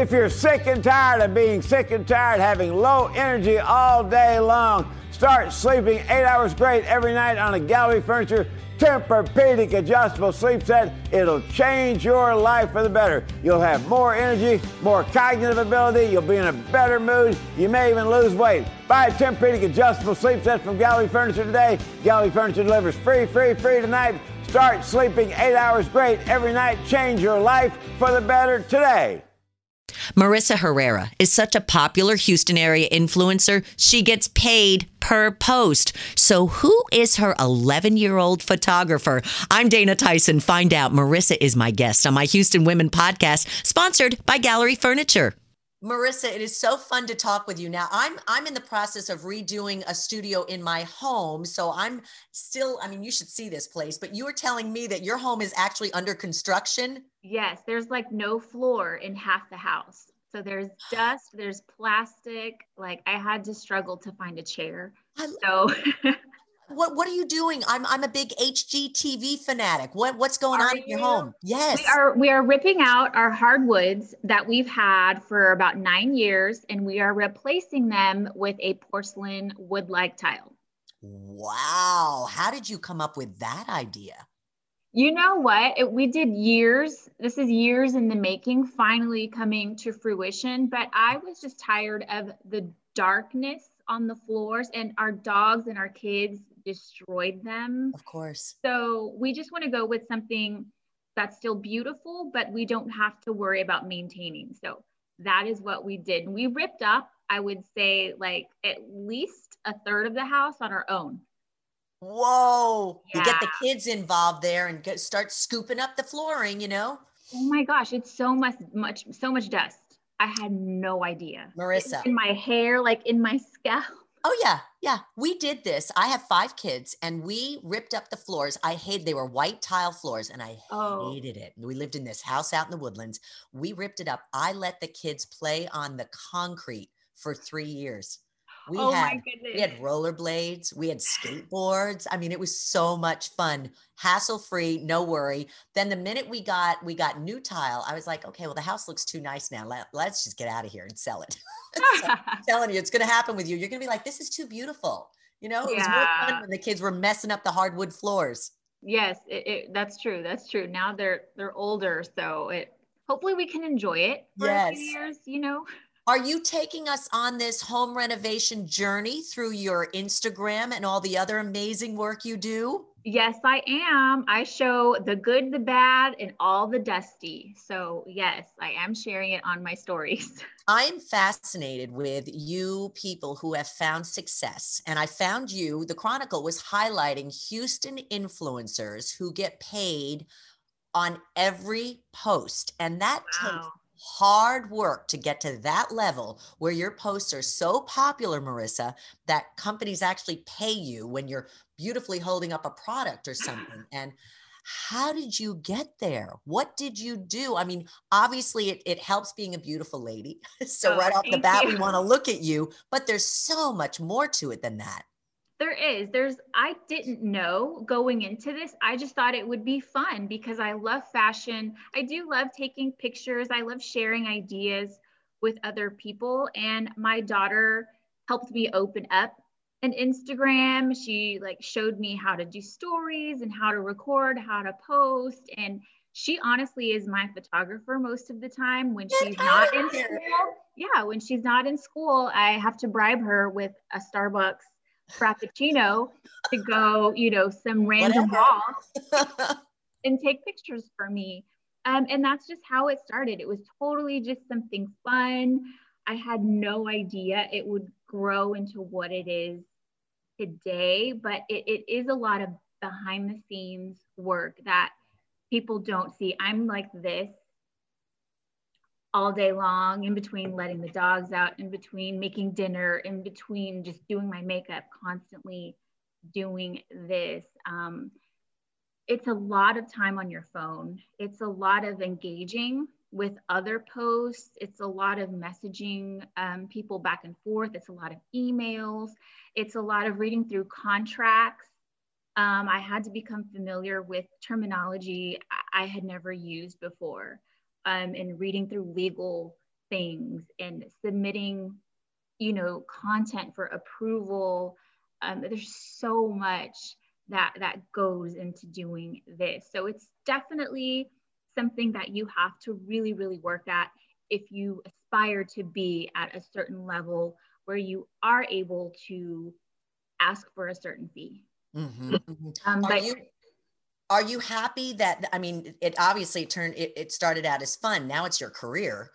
If you're sick and tired of being sick and tired, having low energy all day long, start sleeping eight hours great every night on a Gallery Furniture Tempur-Pedic adjustable sleep set. It'll change your life for the better. You'll have more energy, more cognitive ability. You'll be in a better mood. You may even lose weight. Buy a Tempur-Pedic adjustable sleep set from Gallery Furniture today. Gallery Furniture delivers free, free, free tonight. Start sleeping eight hours great every night. Change your life for the better today. Marissa Herrera is such a popular Houston area influencer, she gets paid per post. So, who is her 11 year old photographer? I'm Dana Tyson. Find out. Marissa is my guest on my Houston Women podcast, sponsored by Gallery Furniture. Marissa, it is so fun to talk with you. Now, I'm I'm in the process of redoing a studio in my home, so I'm still. I mean, you should see this place, but you were telling me that your home is actually under construction. Yes, there's like no floor in half the house. So there's dust, there's plastic. Like I had to struggle to find a chair. So what what are you doing? I'm I'm a big HGTV fanatic. What what's going are on in your home? Yes. We are we are ripping out our hardwoods that we've had for about 9 years and we are replacing them with a porcelain wood-like tile. Wow. How did you come up with that idea? You know what? It, we did years. This is years in the making, finally coming to fruition. But I was just tired of the darkness on the floors, and our dogs and our kids destroyed them. Of course. So we just want to go with something that's still beautiful, but we don't have to worry about maintaining. So that is what we did. We ripped up, I would say, like at least a third of the house on our own. Whoa. Yeah. You get the kids involved there and get, start scooping up the flooring, you know? Oh my gosh, it's so much, much, so much dust. I had no idea. Marissa. In my hair, like in my scalp. Oh yeah, yeah. We did this. I have five kids, and we ripped up the floors. I hated. They were white tile floors, and I oh. hated it. We lived in this house out in the woodlands. We ripped it up. I let the kids play on the concrete for three years. We oh had we had rollerblades, we had skateboards. I mean, it was so much fun, hassle free, no worry. Then the minute we got we got new tile, I was like, okay, well the house looks too nice now. Let, us just get out of here and sell it. so, I'm telling you, it's going to happen with you. You're going to be like, this is too beautiful. You know, it yeah. was more fun when the kids were messing up the hardwood floors. Yes, it, it, that's true. That's true. Now they're they're older, so it hopefully we can enjoy it for yes. a few years. You know. Are you taking us on this home renovation journey through your Instagram and all the other amazing work you do? Yes, I am. I show the good, the bad, and all the dusty. So, yes, I am sharing it on my stories. I am fascinated with you people who have found success. And I found you, the Chronicle was highlighting Houston influencers who get paid on every post. And that wow. takes hard work to get to that level where your posts are so popular, Marissa, that companies actually pay you when you're beautifully holding up a product or something. And how did you get there? What did you do? I mean, obviously, it, it helps being a beautiful lady. so, oh, right off the bat, you. we want to look at you, but there's so much more to it than that. There is. There's, I didn't know going into this. I just thought it would be fun because I love fashion. I do love taking pictures. I love sharing ideas with other people. And my daughter helped me open up an Instagram. She like showed me how to do stories and how to record, how to post. And she honestly is my photographer most of the time when she's not in school. Yeah, when she's not in school, I have to bribe her with a Starbucks frappuccino to go, you know, some random mall and take pictures for me. Um, and that's just how it started. It was totally just something fun. I had no idea it would grow into what it is today, but it, it is a lot of behind the scenes work that people don't see. I'm like this all day long in between letting the dogs out in between making dinner in between just doing my makeup constantly doing this. Um, it's a lot of time on your phone. It's a lot of engaging with other posts. It's a lot of messaging um, people back and forth. It's a lot of emails. It's a lot of reading through contracts. Um, i had to become familiar with terminology i had never used before um, and reading through legal things and submitting, you know, content for approval. Um, there's so much that that goes into doing this. So it's definitely something that you have to really, really work at if you aspire to be at a certain level where you are able to ask for a certain fee. Mm-hmm. Um, but you, are you happy that i mean it obviously turned it, it started out as fun. Now it's your career.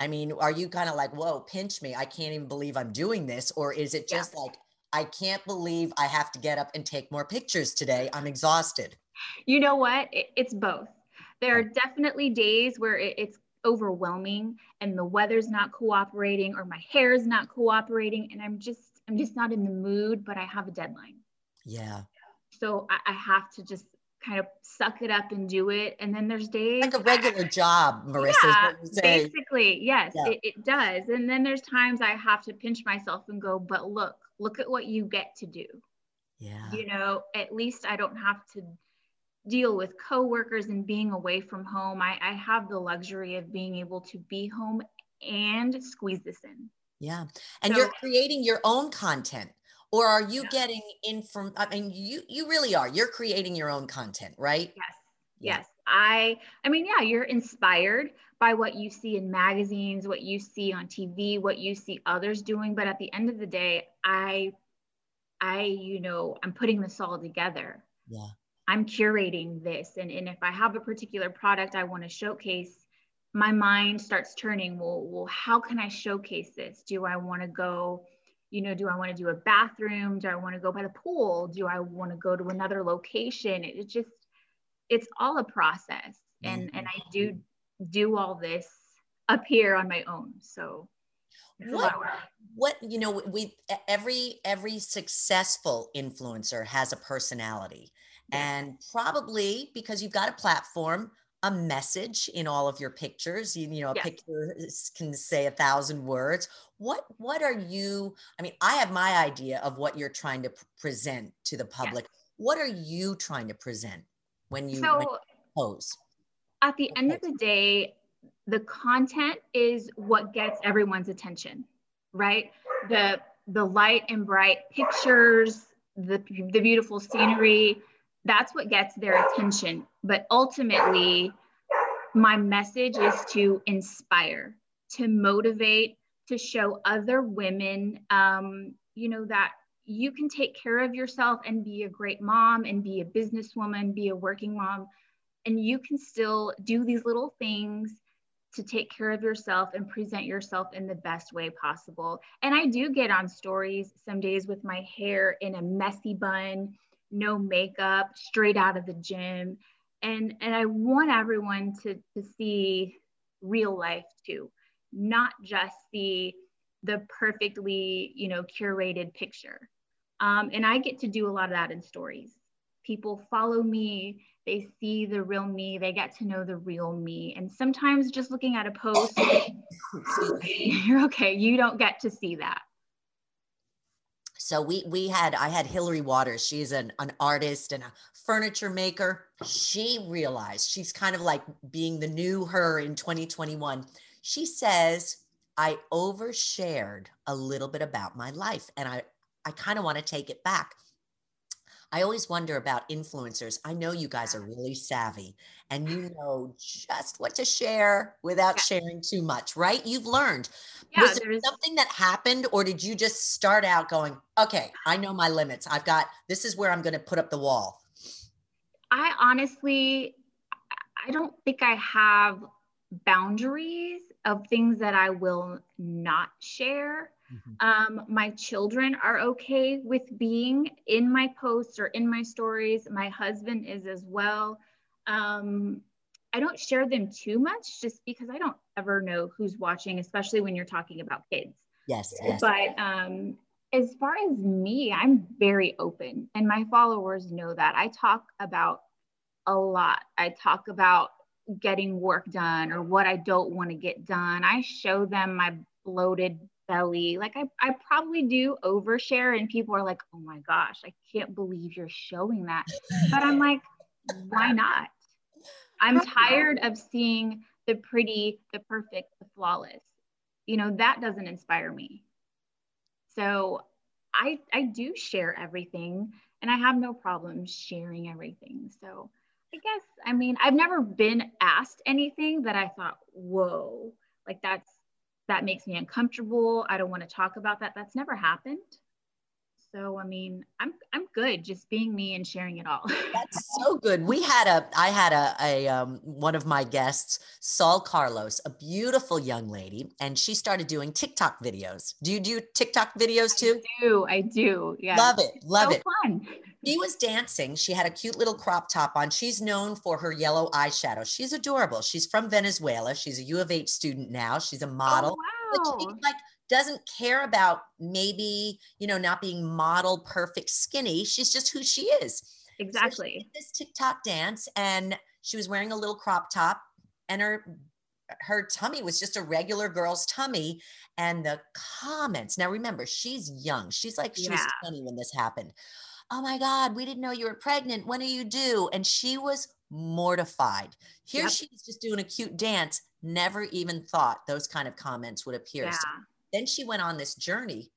I mean are you kind of like whoa pinch me. I can't even believe i'm doing this. Or is it just yeah. like i can't believe i have to get up and take more pictures today. I'm exhausted. You know what? It's both. There are definitely days where it's overwhelming and the weather's not cooperating or my hair is not cooperating and i'm just i'm just not in the mood but i have a deadline. Yeah. So I have to just kind of suck it up and do it. And then there's days like a regular job, Marissa. Yeah, basically, yes, yeah. It, it does. And then there's times I have to pinch myself and go, but look, look at what you get to do. Yeah. You know, at least I don't have to deal with coworkers and being away from home. I, I have the luxury of being able to be home and squeeze this in. Yeah. And so, you're creating your own content or are you yeah. getting in from i mean you you really are. You're creating your own content right? Yes. Yes. I i mean yeah you're inspired by what you see in magazines what you see on tv what you see others doing but at the end of the day i i you know i'm putting this all together. Yeah. I'm curating this and, and if i have a particular product i want to showcase my mind starts turning well well how can i showcase this? Do i want to go you know, do I want to do a bathroom? Do I want to go by the pool? Do I want to go to another location? It, just, it's all a process. And, mm-hmm. and I do do all this up here on my own. So what, what, you know, we, every, every successful influencer has a personality and probably because you've got a platform, a message in all of your pictures. You, you know, a yes. picture can say a thousand words. What what are you? I mean, I have my idea of what you're trying to present to the public. Yes. What are you trying to present when you, so, when you pose? At the end of the day, the content is what gets everyone's attention, right? The the light and bright pictures, the the beautiful scenery, that's what gets their attention. But ultimately, my message is to inspire, to motivate, to show other women, um, you know, that you can take care of yourself and be a great mom and be a businesswoman, be a working mom, and you can still do these little things to take care of yourself and present yourself in the best way possible. And I do get on stories some days with my hair in a messy bun no makeup, straight out of the gym. And, and I want everyone to, to see real life too, not just the, the perfectly, you know, curated picture. Um, and I get to do a lot of that in stories. People follow me, they see the real me, they get to know the real me. And sometimes just looking at a post, you're okay, you don't get to see that. So we we had I had Hillary Waters. She's an, an artist and a furniture maker. She realized she's kind of like being the new her in 2021. She says, I overshared a little bit about my life and I I kind of want to take it back. I always wonder about influencers. I know you guys are really savvy and you know just what to share without yeah. sharing too much, right? You've learned. Yeah, was there something that happened, or did you just start out going, okay, I know my limits. I've got this is where I'm going to put up the wall? I honestly, I don't think I have boundaries of things that I will not share. Mm-hmm. Um, my children are okay with being in my posts or in my stories. My husband is as well. Um, I don't share them too much just because I don't ever know who's watching, especially when you're talking about kids. Yes. yes. But um, as far as me, I'm very open, and my followers know that. I talk about a lot. I talk about getting work done or what I don't want to get done. I show them my bloated belly. Like I, I probably do overshare, and people are like, oh my gosh, I can't believe you're showing that. But I'm like, why not? I'm tired of seeing the pretty, the perfect, the flawless. you know, that doesn't inspire me. So I I do share everything and I have no problem sharing everything. So I guess I mean I've never been asked anything that I thought, whoa, like that's that makes me uncomfortable. I don't want to talk about that. That's never happened. So I mean, I'm I'm good just being me and sharing it all. That's so good. We had a I had a, a um, one of my guests, Saul Carlos, a beautiful young lady, and she started doing TikTok videos. Do you do TikTok videos too? I do. I do. Yeah. Love it. Love so it. Fun. She was dancing. She had a cute little crop top on. She's known for her yellow eyeshadow. She's adorable. She's from Venezuela. She's a U of H student now. She's a oh, model. Oh, wow. But she like doesn't care about maybe, you know, not being model perfect skinny. She's just who she is. Exactly. So this TikTok dance and she was wearing a little crop top and her her tummy was just a regular girl's tummy and the comments. Now remember, she's young. She's like she yeah. was 20 when this happened. Oh my god, we didn't know you were pregnant. When are you due? And she was mortified. Here yep. she's just doing a cute dance, never even thought those kind of comments would appear. Yeah. So then she went on this journey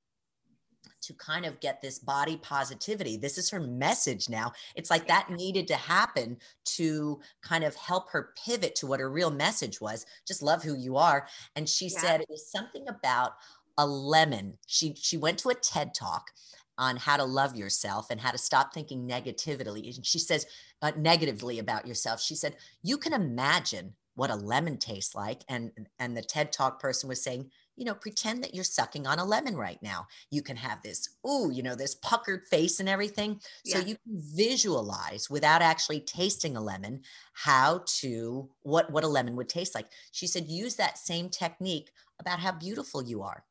to kind of get this body positivity. This is her message now. It's like that needed to happen to kind of help her pivot to what her real message was. Just love who you are. And she yeah. said it was something about a lemon. She she went to a TED talk on how to love yourself and how to stop thinking negatively. And she says uh, negatively about yourself. She said, "You can imagine what a lemon tastes like." And and the TED talk person was saying, you know, pretend that you're sucking on a lemon right now. You can have this, ooh, you know, this puckered face and everything. Yeah. So you can visualize without actually tasting a lemon how to what what a lemon would taste like. She said use that same technique about how beautiful you are.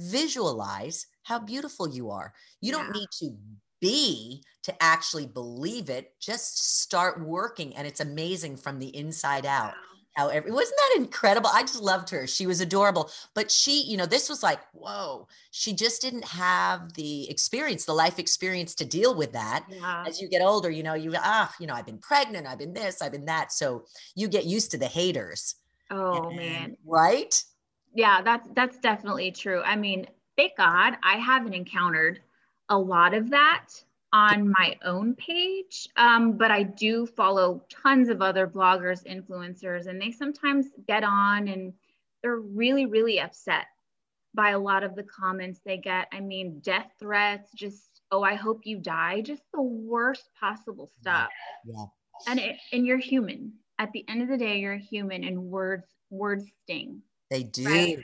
Visualize how beautiful you are. You don't need to be to actually believe it. Just start working and it's amazing from the inside out. Wow however wasn't that incredible? I just loved her. She was adorable. But she you know this was like whoa. She just didn't have the experience the life experience to deal with that. Yeah. as you get older you know you ah you know i've been pregnant i've been this i've been that. So you get used to the haters. Oh and, man. right yeah that's that's definitely true i mean thank god i haven't encountered a lot of that on my own page, um, but I do follow tons of other bloggers, influencers, and they sometimes get on and they're really, really upset by a lot of the comments they get. I mean, death threats, just, oh, I hope you die, just the worst possible stuff. Yeah. And, it, and you're human. At the end of the day, you're a human and words, words sting. They do. Right?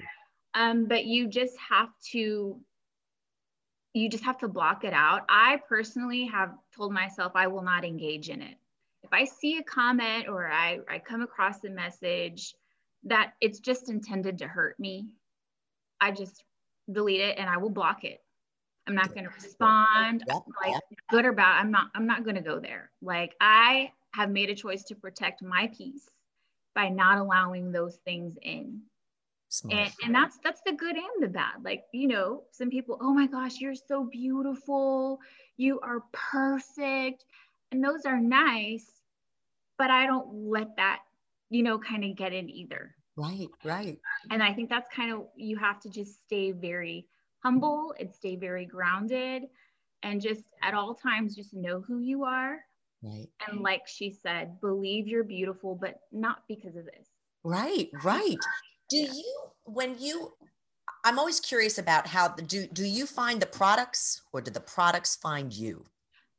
Um, but you just have to you just have to block it out. I personally have told myself I will not engage in it. If I see a comment or I, I come across a message that it's just intended to hurt me, I just delete it and I will block it. I'm not going to respond like good or bad. I'm not, I'm not going to go there. Like I have made a choice to protect my peace by not allowing those things in. And, and that's that's the good and the bad. Like you know some people oh my gosh you're so beautiful. You are perfect. And those are nice but i don't let that you know kind of get in either. Right right. And i think that's kind of you have to just stay very humble and stay very grounded and just at all times just know who you are. Right. And like she said believe you're beautiful but not because of this. Right right do yeah. you when you i'm always curious about how do do you find the products or do the products find you?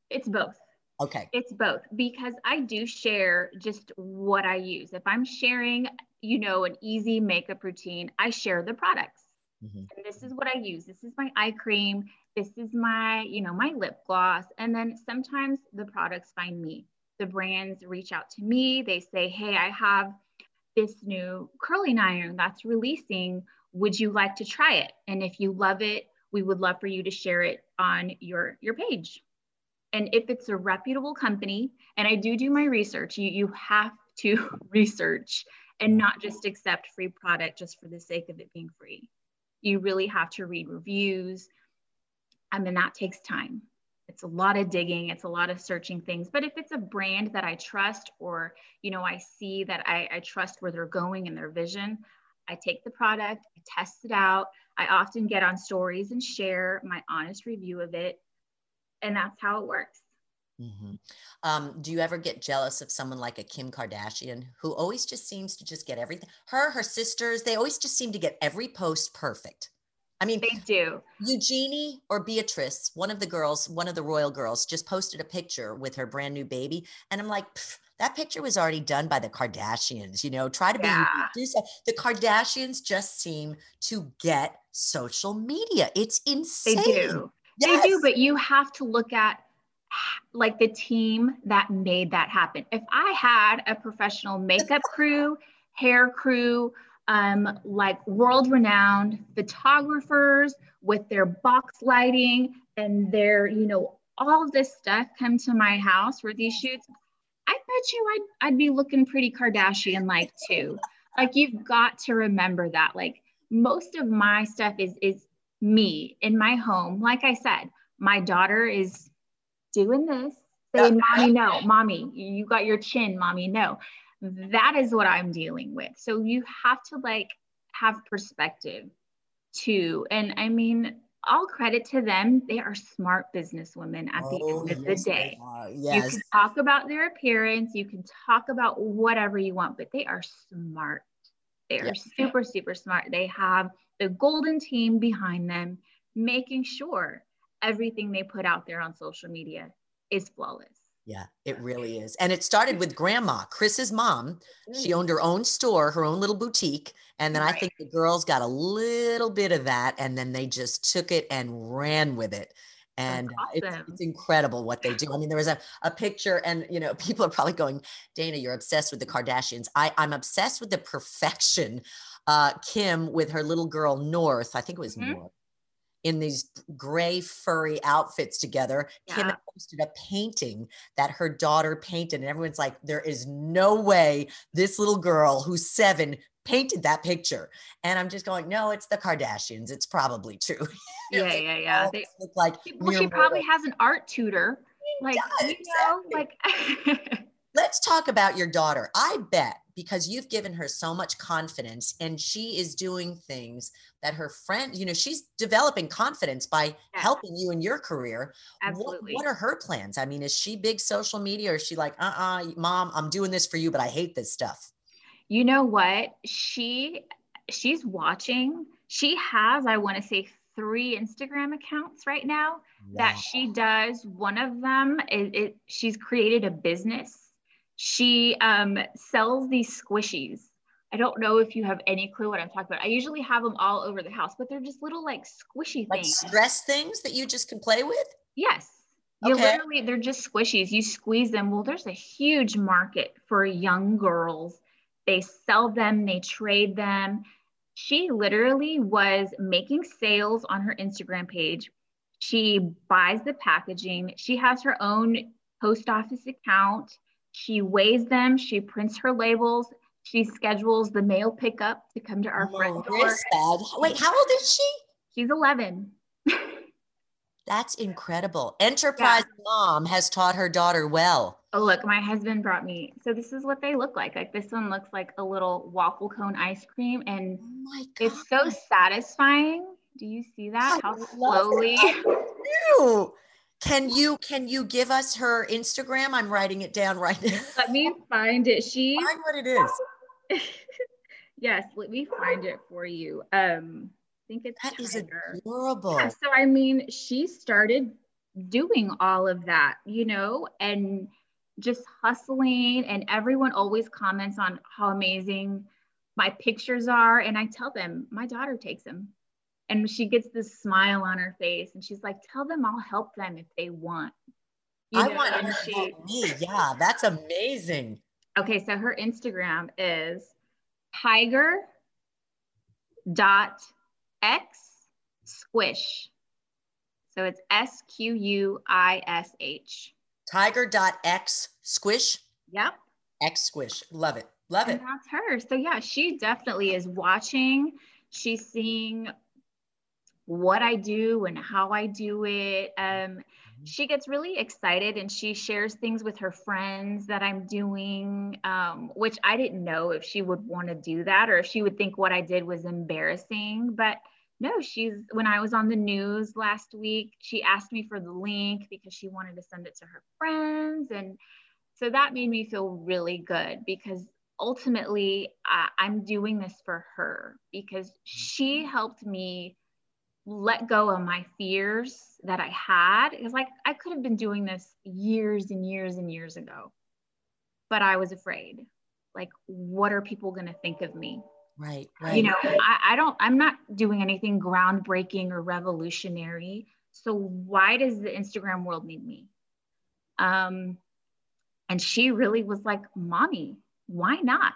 It's both. Okay. It's both because i do share just what i use. If i'm sharing you know an easy makeup routine i share the products. Mm-hmm. and this is what i use. This is my eye cream. This is my you know my lip gloss. And then sometimes the products find me. The brands reach out to me. They say hey i have this new curling iron that's releasing. Would you like to try it? And if you love it, we would love for you to share it on your, your page. And if it's a reputable company, and I do do my research, you, you have to research and not just accept free product just for the sake of it being free. You really have to read reviews. I mean, that takes time it's a lot of digging it's a lot of searching things but if it's a brand that i trust or you know i see that i, I trust where they're going and their vision I take the product, I test it out. I often get on stories and share my honest review of it. And that's how it works. Mm-hmm. Um, do you ever get jealous of someone like a Kim Kardashian who always just seems to just get everything? Her, her sisters, they always just seem to get every post perfect. I mean, they do. Eugenie or Beatrice, one of the girls, one of the royal girls, just posted a picture with her brand new baby. And I'm like, that picture was already done by the Kardashians. You know, try to be yeah. The Kardashians just seem to get social media. It's insane. They do. Yes. They do, but you have to look at like the team that made that happen. If I had a professional makeup crew, hair crew, um, like world renowned photographers with their box lighting and their, you know, all of this stuff come to my house for these shoots, I bet you I'd, I'd be looking pretty Kardashian like too. Like you've got to remember that. Like most of my stuff is is me in my home. Like I said, my daughter is doing this, Say, Mommy, no, mommy, you got your chin, mommy, no. That is what I'm dealing with. So you have to like have perspective too. And I mean, all credit to them. They are smart businesswomen at the oh, end of yes, the day. Yes. You can talk about their appearance, you can talk about whatever you want, but they are smart. They are yes. super, super smart. They have the golden team behind them, making sure everything they put out there on social media is flawless. Yeah, it really is. And it started with grandma, Kris's mom. She owned her own store, her own little boutique. And then right. I think the girls got a little bit of that and then they just took it and ran with it. And awesome. it's, it's, incredible what they do. I mean, there was a, a picture, and you know, people are probably going, Dana, you're obsessed with the Kardashians. I, I'm obsessed with the perfection. Uh, Kim with her little girl North, I think it was mm-hmm. North in these gray furry outfits together. Yeah. Kim posted a painting that her daughter painted, and everyone's like, "There is no way this little girl who's seven painted that picture." And I'm just going, "No, it's the Kardashians. It's probably true." yeah, yeah, yeah. They look like well, she probably has an art tutor. Like does, you know, exactly. like. Let's talk about your daughter. I bet because you've given her so much confidence and she is doing things that her friend, you know, she's developing confidence by helping you in your career. Absolutely. What, what, are her plans? I mean, is she big social media or is she like, uh uh-uh, uh mom, I'm doing this for you, but I hate this stuff? You know what? She she's watching. She has, I want to say, three Instagram accounts right now wow. that she does. One of them is it, she's created a business she um, sells these squishies. I don't know if you have any clue what I'm talking about. I usually have them all over the house, but they're just little like squishy things. like things. stress things that you just can play with? Yes. You okay. literally, they're just squishies. You squeeze them. Well, there's a huge market for young girls. They sell them, they trade them. She literally was making sales on her Instagram page. She buys the packaging. She has her own post office account. She weighs them, she prints her labels, she schedules the mail pickup to come to our oh, front door. Wait, how old is she? She's 11. That's incredible. Enterprise yeah. mom has taught her daughter well. Oh, look, my husband brought me. So this is what they look like. Like this one looks like a little waffle cone ice cream, and oh it's so satisfying. Do you see that? I How slowly? Can you can you give us her Instagram? I'm writing it down right now. Let me find it. She find what it is. yes, let me find it for you. Um, I think it's that is adorable. Yeah, so I mean, she started doing all of that, you know, and just hustling, and everyone always comments on how amazing my pictures are, and I tell them my daughter takes them and she gets this smile on her face and she's like tell them i'll help them if they want you i know? want to help me. Yeah that's amazing. Okay so her instagram is tiger dot x squish. So it's s-q-u-i-s-h tiger dot x squish? Yep. X squish. Love it. Love and it. that's her. So yeah she definitely is watching. She's seeing what I do and how I do it. Um, mm-hmm. she gets really excited and she shares things with her friends that I'm doing, um, which I didn't know if she would want to do that or if she would think what I did was embarrassing. But no, she's when I was on the news last week, she asked me for the link because she wanted to send it to her friends. And so that made me feel really good because ultimately I'm doing this for her because she helped me let go of my fears that I had. It's like I could have been doing this years and years and years ago, but I was afraid. Like, what are people going to think of me? Right, right. You know, I, I don't, I'm not doing anything groundbreaking or revolutionary. So why does the Instagram world need me? Um, and she really was like, Mommy, why not?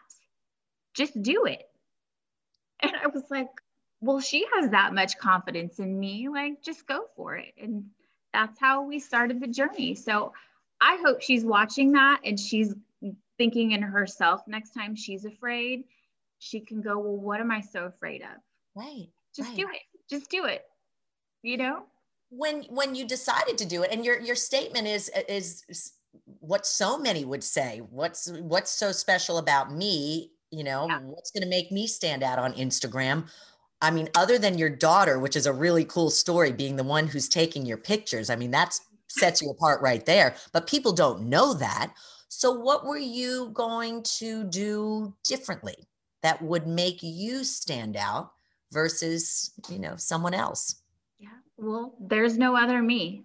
Just do it. And I was like, Well, she has that much confidence in me. Like, just go for it. And that's how we started the journey. So I hope she's watching that and she's thinking in herself next time she's afraid she can go, well, what am I so afraid of? Right. Just right. do it. Just do it. You know? When when you decided to do it, and your your statement is is what so many would say. What's what's so special about me? You know, yeah. what's going to make me stand out on Instagram? I mean, other than your daughter, which is a really cool story, being the one who's taking your pictures. I mean, that sets you apart right there. But people don't know that. So, what were you going to do differently? that would make you stand out versus, you know, someone else? Yeah. Well, there's no other me.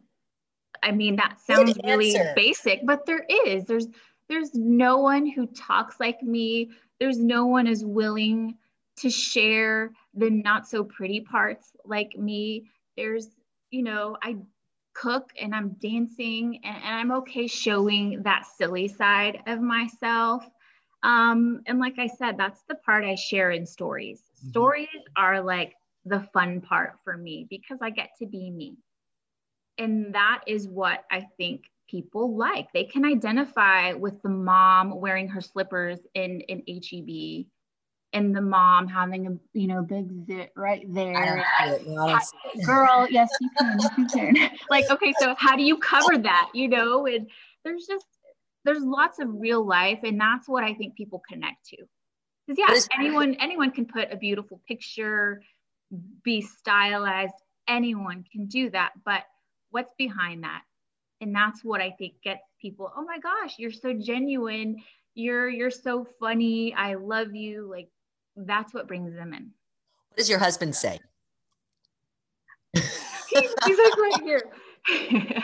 I mean, that sounds really basic, but there is. There's there's no one who talks like me. There's no one as willing to share the not so pretty parts like me. There's, you know, I cook and I'm dancing and, and I'm okay showing that silly side of myself. Um, and like I said, that's the part I share in stories. Mm-hmm. Stories are like the fun part for me because I get to be me. And that is what I think people like. They can identify with the mom wearing her slippers in, in HEB and the mom having a you know big zit right there. Girl, yes, you can. You can. like, okay, so how do you cover that? You know, and there's just there's lots of real life and that's what i think people connect to because yeah anyone anyone can put a beautiful picture be stylized anyone can do that but what's behind that and that's what i think gets people oh my gosh you're so genuine you're you're so funny i love you like that's what brings them in what does your husband say he's like right here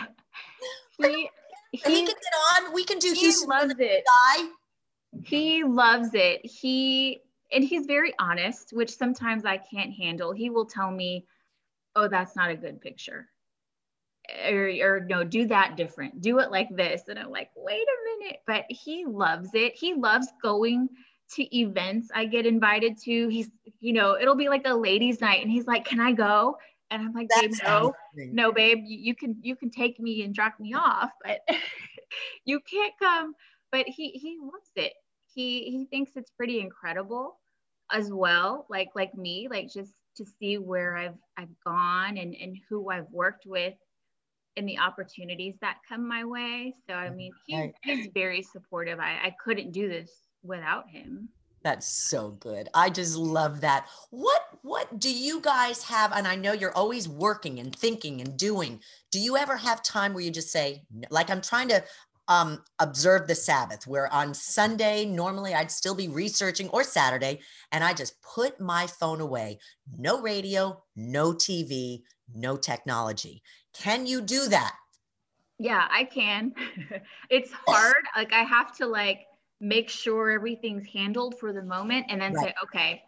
he he, he can get on. We can do he Houston loves it. Die. He loves it. He and he's very honest, which sometimes I can't handle. He will tell me, "Oh, that's not a good picture." Or, or no, do that different. Do it like this. And I'm like, wait a minute. But he loves it. He loves going to events I get invited to. He's, you know, it'll be like a ladies' night, and he's like, "Can I go?" And I'm like, babe, no, no, babe, you, you can you can take me and drop me off, but you can't come. But he he loves it. He he thinks it's pretty incredible as well, like like me, like just to see where I've I've gone and and who I've worked with and the opportunities that come my way. So I mean, he, right. he's very supportive. I, I couldn't do this without him. That's so good. I just love that. What what do you guys have and I know you're always working and thinking and doing. Do you ever have time where you just say like I'm trying to um observe the Sabbath where on Sunday normally I'd still be researching or Saturday and I just put my phone away. No radio, no TV, no technology. Can you do that? Yeah, I can. it's hard. like I have to like make sure everything's handled for the moment and then right. say okay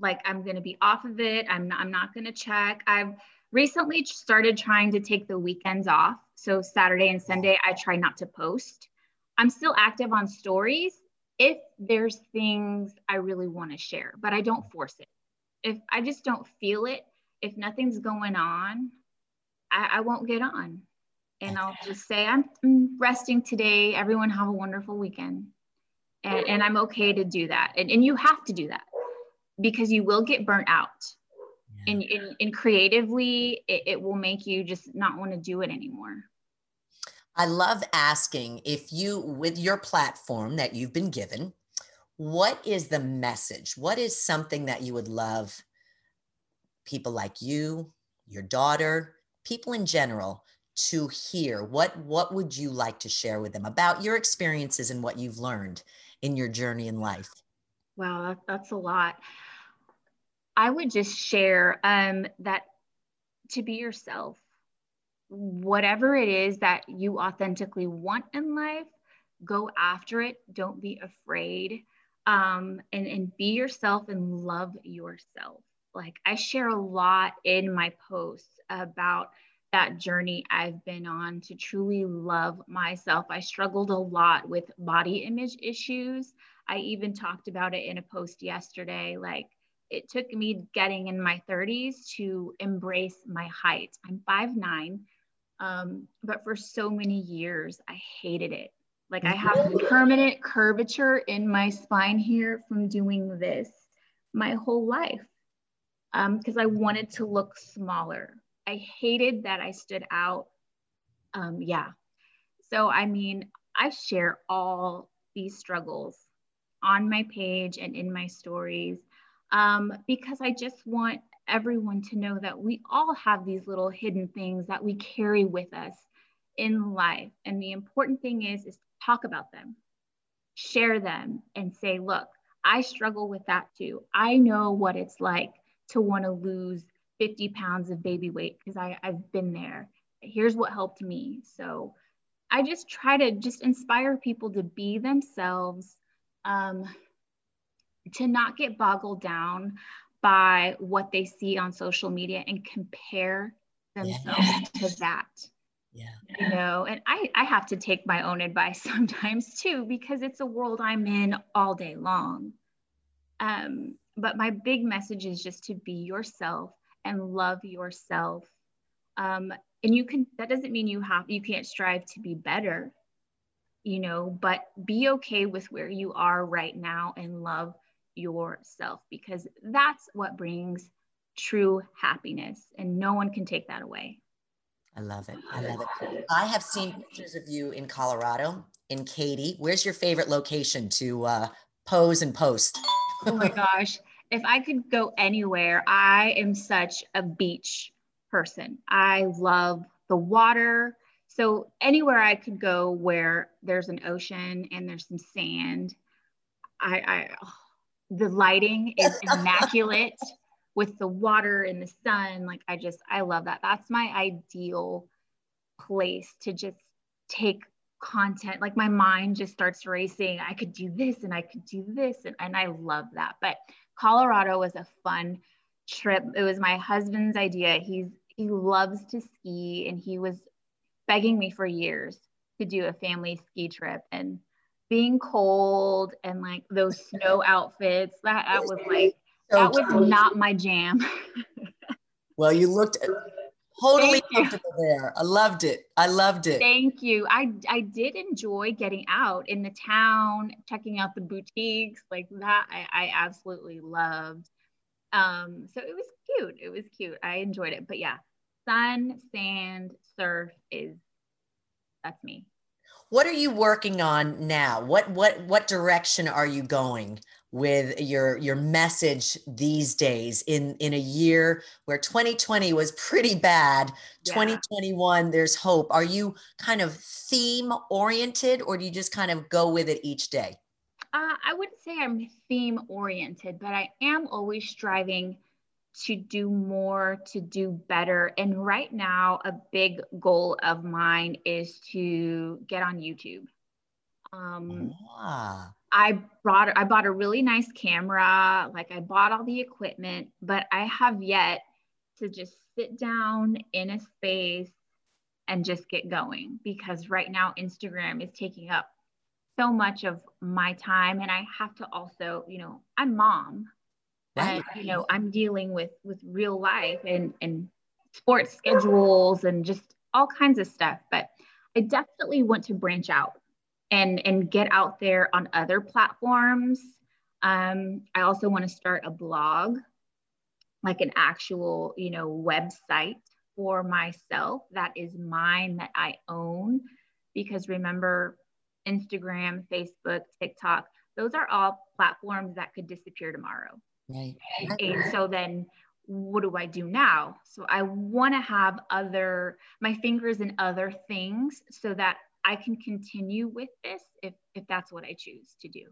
like i'm going to be off of it. I'm not, I'm not going to check. I've recently started trying to take the weekends off. So saturday and sunday i try not to post. I'm still active on stories if there's things i really want to share but i don't force it. If i just don't feel it if nothing's going on i, I won't get on. And I'll just say, I'm resting today. Everyone have a wonderful weekend and, and i'm okay to do that. And, and you have to do that because you will get burnt out. And, and, and creatively it, it will make you just not want to do it anymore. I love asking if you with your platform that you've been given what is the message? What is something that you would love people like you your daughter people in general to hear? What what would you like to share with them about your experiences and what you've learned in your journey in life wow that's a lot I would just share um, that to be yourself, whatever it is that you authentically want in life, go after it. Don't be afraid. Um, and, and be yourself and love yourself. Like I share a lot in my posts about that journey I've been on to truly love myself. I struggled a lot with body image issues. I even talked about it in a post yesterday. Like, it took me getting in my 30s to embrace my height. I'm 5'9, um, but for so many years, I hated it. Like I have permanent curvature in my spine here from doing this my whole life because um, I wanted to look smaller. I hated that I stood out. Um, yeah. So, I mean, I share all these struggles on my page and in my stories um, because I just want everyone to know that we all have these little hidden things that we carry with us in life. And the important thing is, is talk about them, share them, and say, look, I struggle with that too. I know what it's like to want to lose 50 pounds of baby weight because I've been there. Here's what helped me. So I just try to just inspire people to be themselves. Um, to not get boggled down by what they see on social media and compare themselves yeah. to that. Yeah. You know, and I, I have to take my own advice sometimes too, because it's a world I'm in all day long. Um, but my big message is just to be yourself and love yourself. Um, and you can, that doesn't mean you have, you can't strive to be better, you know, but be okay with where you are right now and love yourself because that's what brings true happiness and no one can take that away. I love it. I love it. I have seen pictures of you in Colorado, in Katy. Where's your favorite location to uh, pose and post? oh my gosh. If I could go anywhere, I am such a beach person. I love the water. So anywhere I could go where there's an ocean and there's some sand, I, I oh, the lighting is immaculate with the water and the sun. Like I just, I love that. That's my ideal place to just take content. Like my mind just starts racing. I could do this and I could do this. And, and I love that. But Colorado was a fun trip. It was my husband's idea. He's, he loves to ski and he was begging me for years to do a family ski trip. And being cold and like those snow outfits that, that was like so that was not my jam well you looked totally comfortable there. I loved it. I loved it. Thank you. I i did enjoy getting out in the town checking out the boutiques like that i, I absolutely loved. Um so it was cute. It was cute. I enjoyed it. But yeah sun sand surf is that's me. What are you working on now? What what what direction are you going with your your message these days in in a year where 2020 was pretty bad, yeah. 2021 there's hope. Are you kind of theme oriented or do you just kind of go with it each day? Uh, I wouldn't say I'm theme oriented, but I am always striving to do more, to do better. And right now, a big goal of mine is to get on YouTube. Um, ah. I brought I bought a really nice camera, like I bought all the equipment, but I have yet to just sit down in a space and just get going because right now Instagram is taking up so much of my time. And I have to also, you know, I'm mom. And you know i'm dealing with with real life and and sports schedules and just all kinds of stuff. But i definitely want to branch out and and get out there on other platforms um, i also want to start a blog like an actual, you know, website for myself that is mine that I own. Because remember, Instagram, Facebook, TikTok, those are all platforms that could disappear tomorrow. Right. And so then what do I do now? So I want to have other my fingers in other things so that I can continue with this if if that's what I choose to do.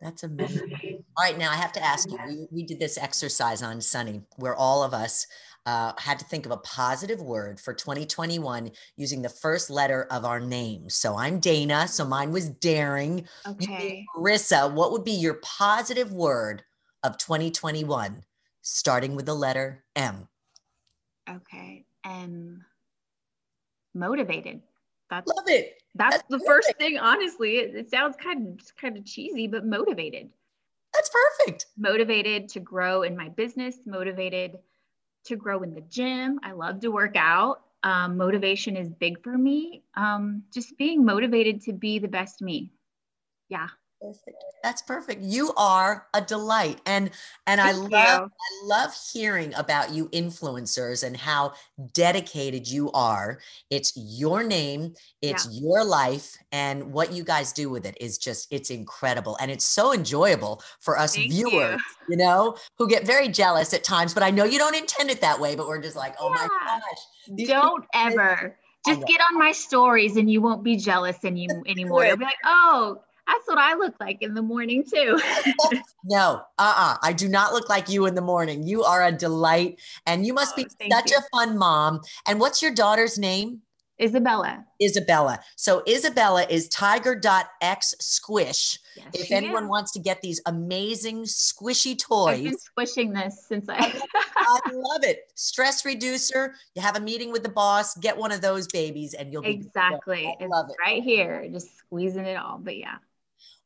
That's amazing. All right, now I have to ask you. We, we did this exercise on Sunny where all of us uh, had to think of a positive word for 2021 using the first letter of our name. So I'm Dana. So mine was daring. Okay. Marissa, what would be your positive word of 2021, starting with the letter M? Okay. M. Motivated. That's love it. That's, that's the perfect. first thing. Honestly, it, it sounds kind of kind of cheesy, but motivated. That's perfect. Motivated to grow in my business. Motivated to grow in the gym. I love to work out. Um, motivation is big for me. Um, just being motivated to be the best me. Yeah. Perfect. That's perfect. You are a delight. And and Thank I love you. I love hearing about you influencers and how dedicated you are. It's your name, it's yeah. your life and what you guys do with it is just it's incredible and it's so enjoyable for us Thank viewers, you. you. know, who get very jealous at times, but I know you don't intend it that way, but we're just like, "Oh yeah. my gosh." Don't ever just get on my stories and you won't be jealous any, anymore. You'll be like, oh, that's what I look like in the morning too. no, uh-uh. I do not look like you in the morning. You are a delight and you must oh, be such you. a fun mom. And what's your daughter's name? Isabella. Isabella. So Isabella is tiger.x squish. Yes, if anyone is. wants to get these amazing squishy toys. I've been squishing this since I I love it. Stress reducer. You have a meeting with the boss, get one of those babies and you'll be Exactly. Love it. Right here. Just squeezing it all. But yeah.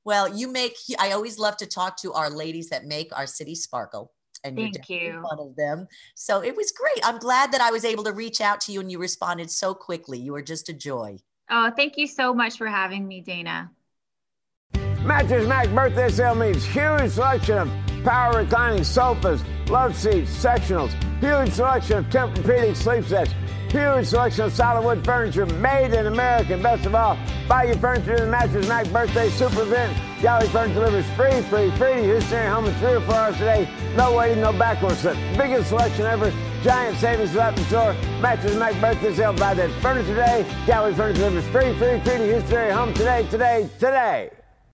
Well, you make, I always love to talk to our ladies that make our city sparkle. And Thank you. One of them. So it was great. I'm glad that I was able to reach out to you and you responded so quickly. You were just a joy. Oh, thank you so much for having me, Dana. Mattress Mac birthday sale means huge selection of power reclining sofas, love seats, sectionals, huge selection of Tempur-Pedic sleep sets Huge selection of solid wood furniture made in America. And best of all, buy your furniture in the Mattress Mac birthday super event. Gallery Furniture delivers free, free, free to Houston home in three or four hours today. No waiting, no backward slip. Biggest selection ever. Giant savings throughout the store. Mattress Mac birthday sale. Buy that furniture today. Gallery Furniture delivers free, free, free to Houston home today, today, today.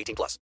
18 plus.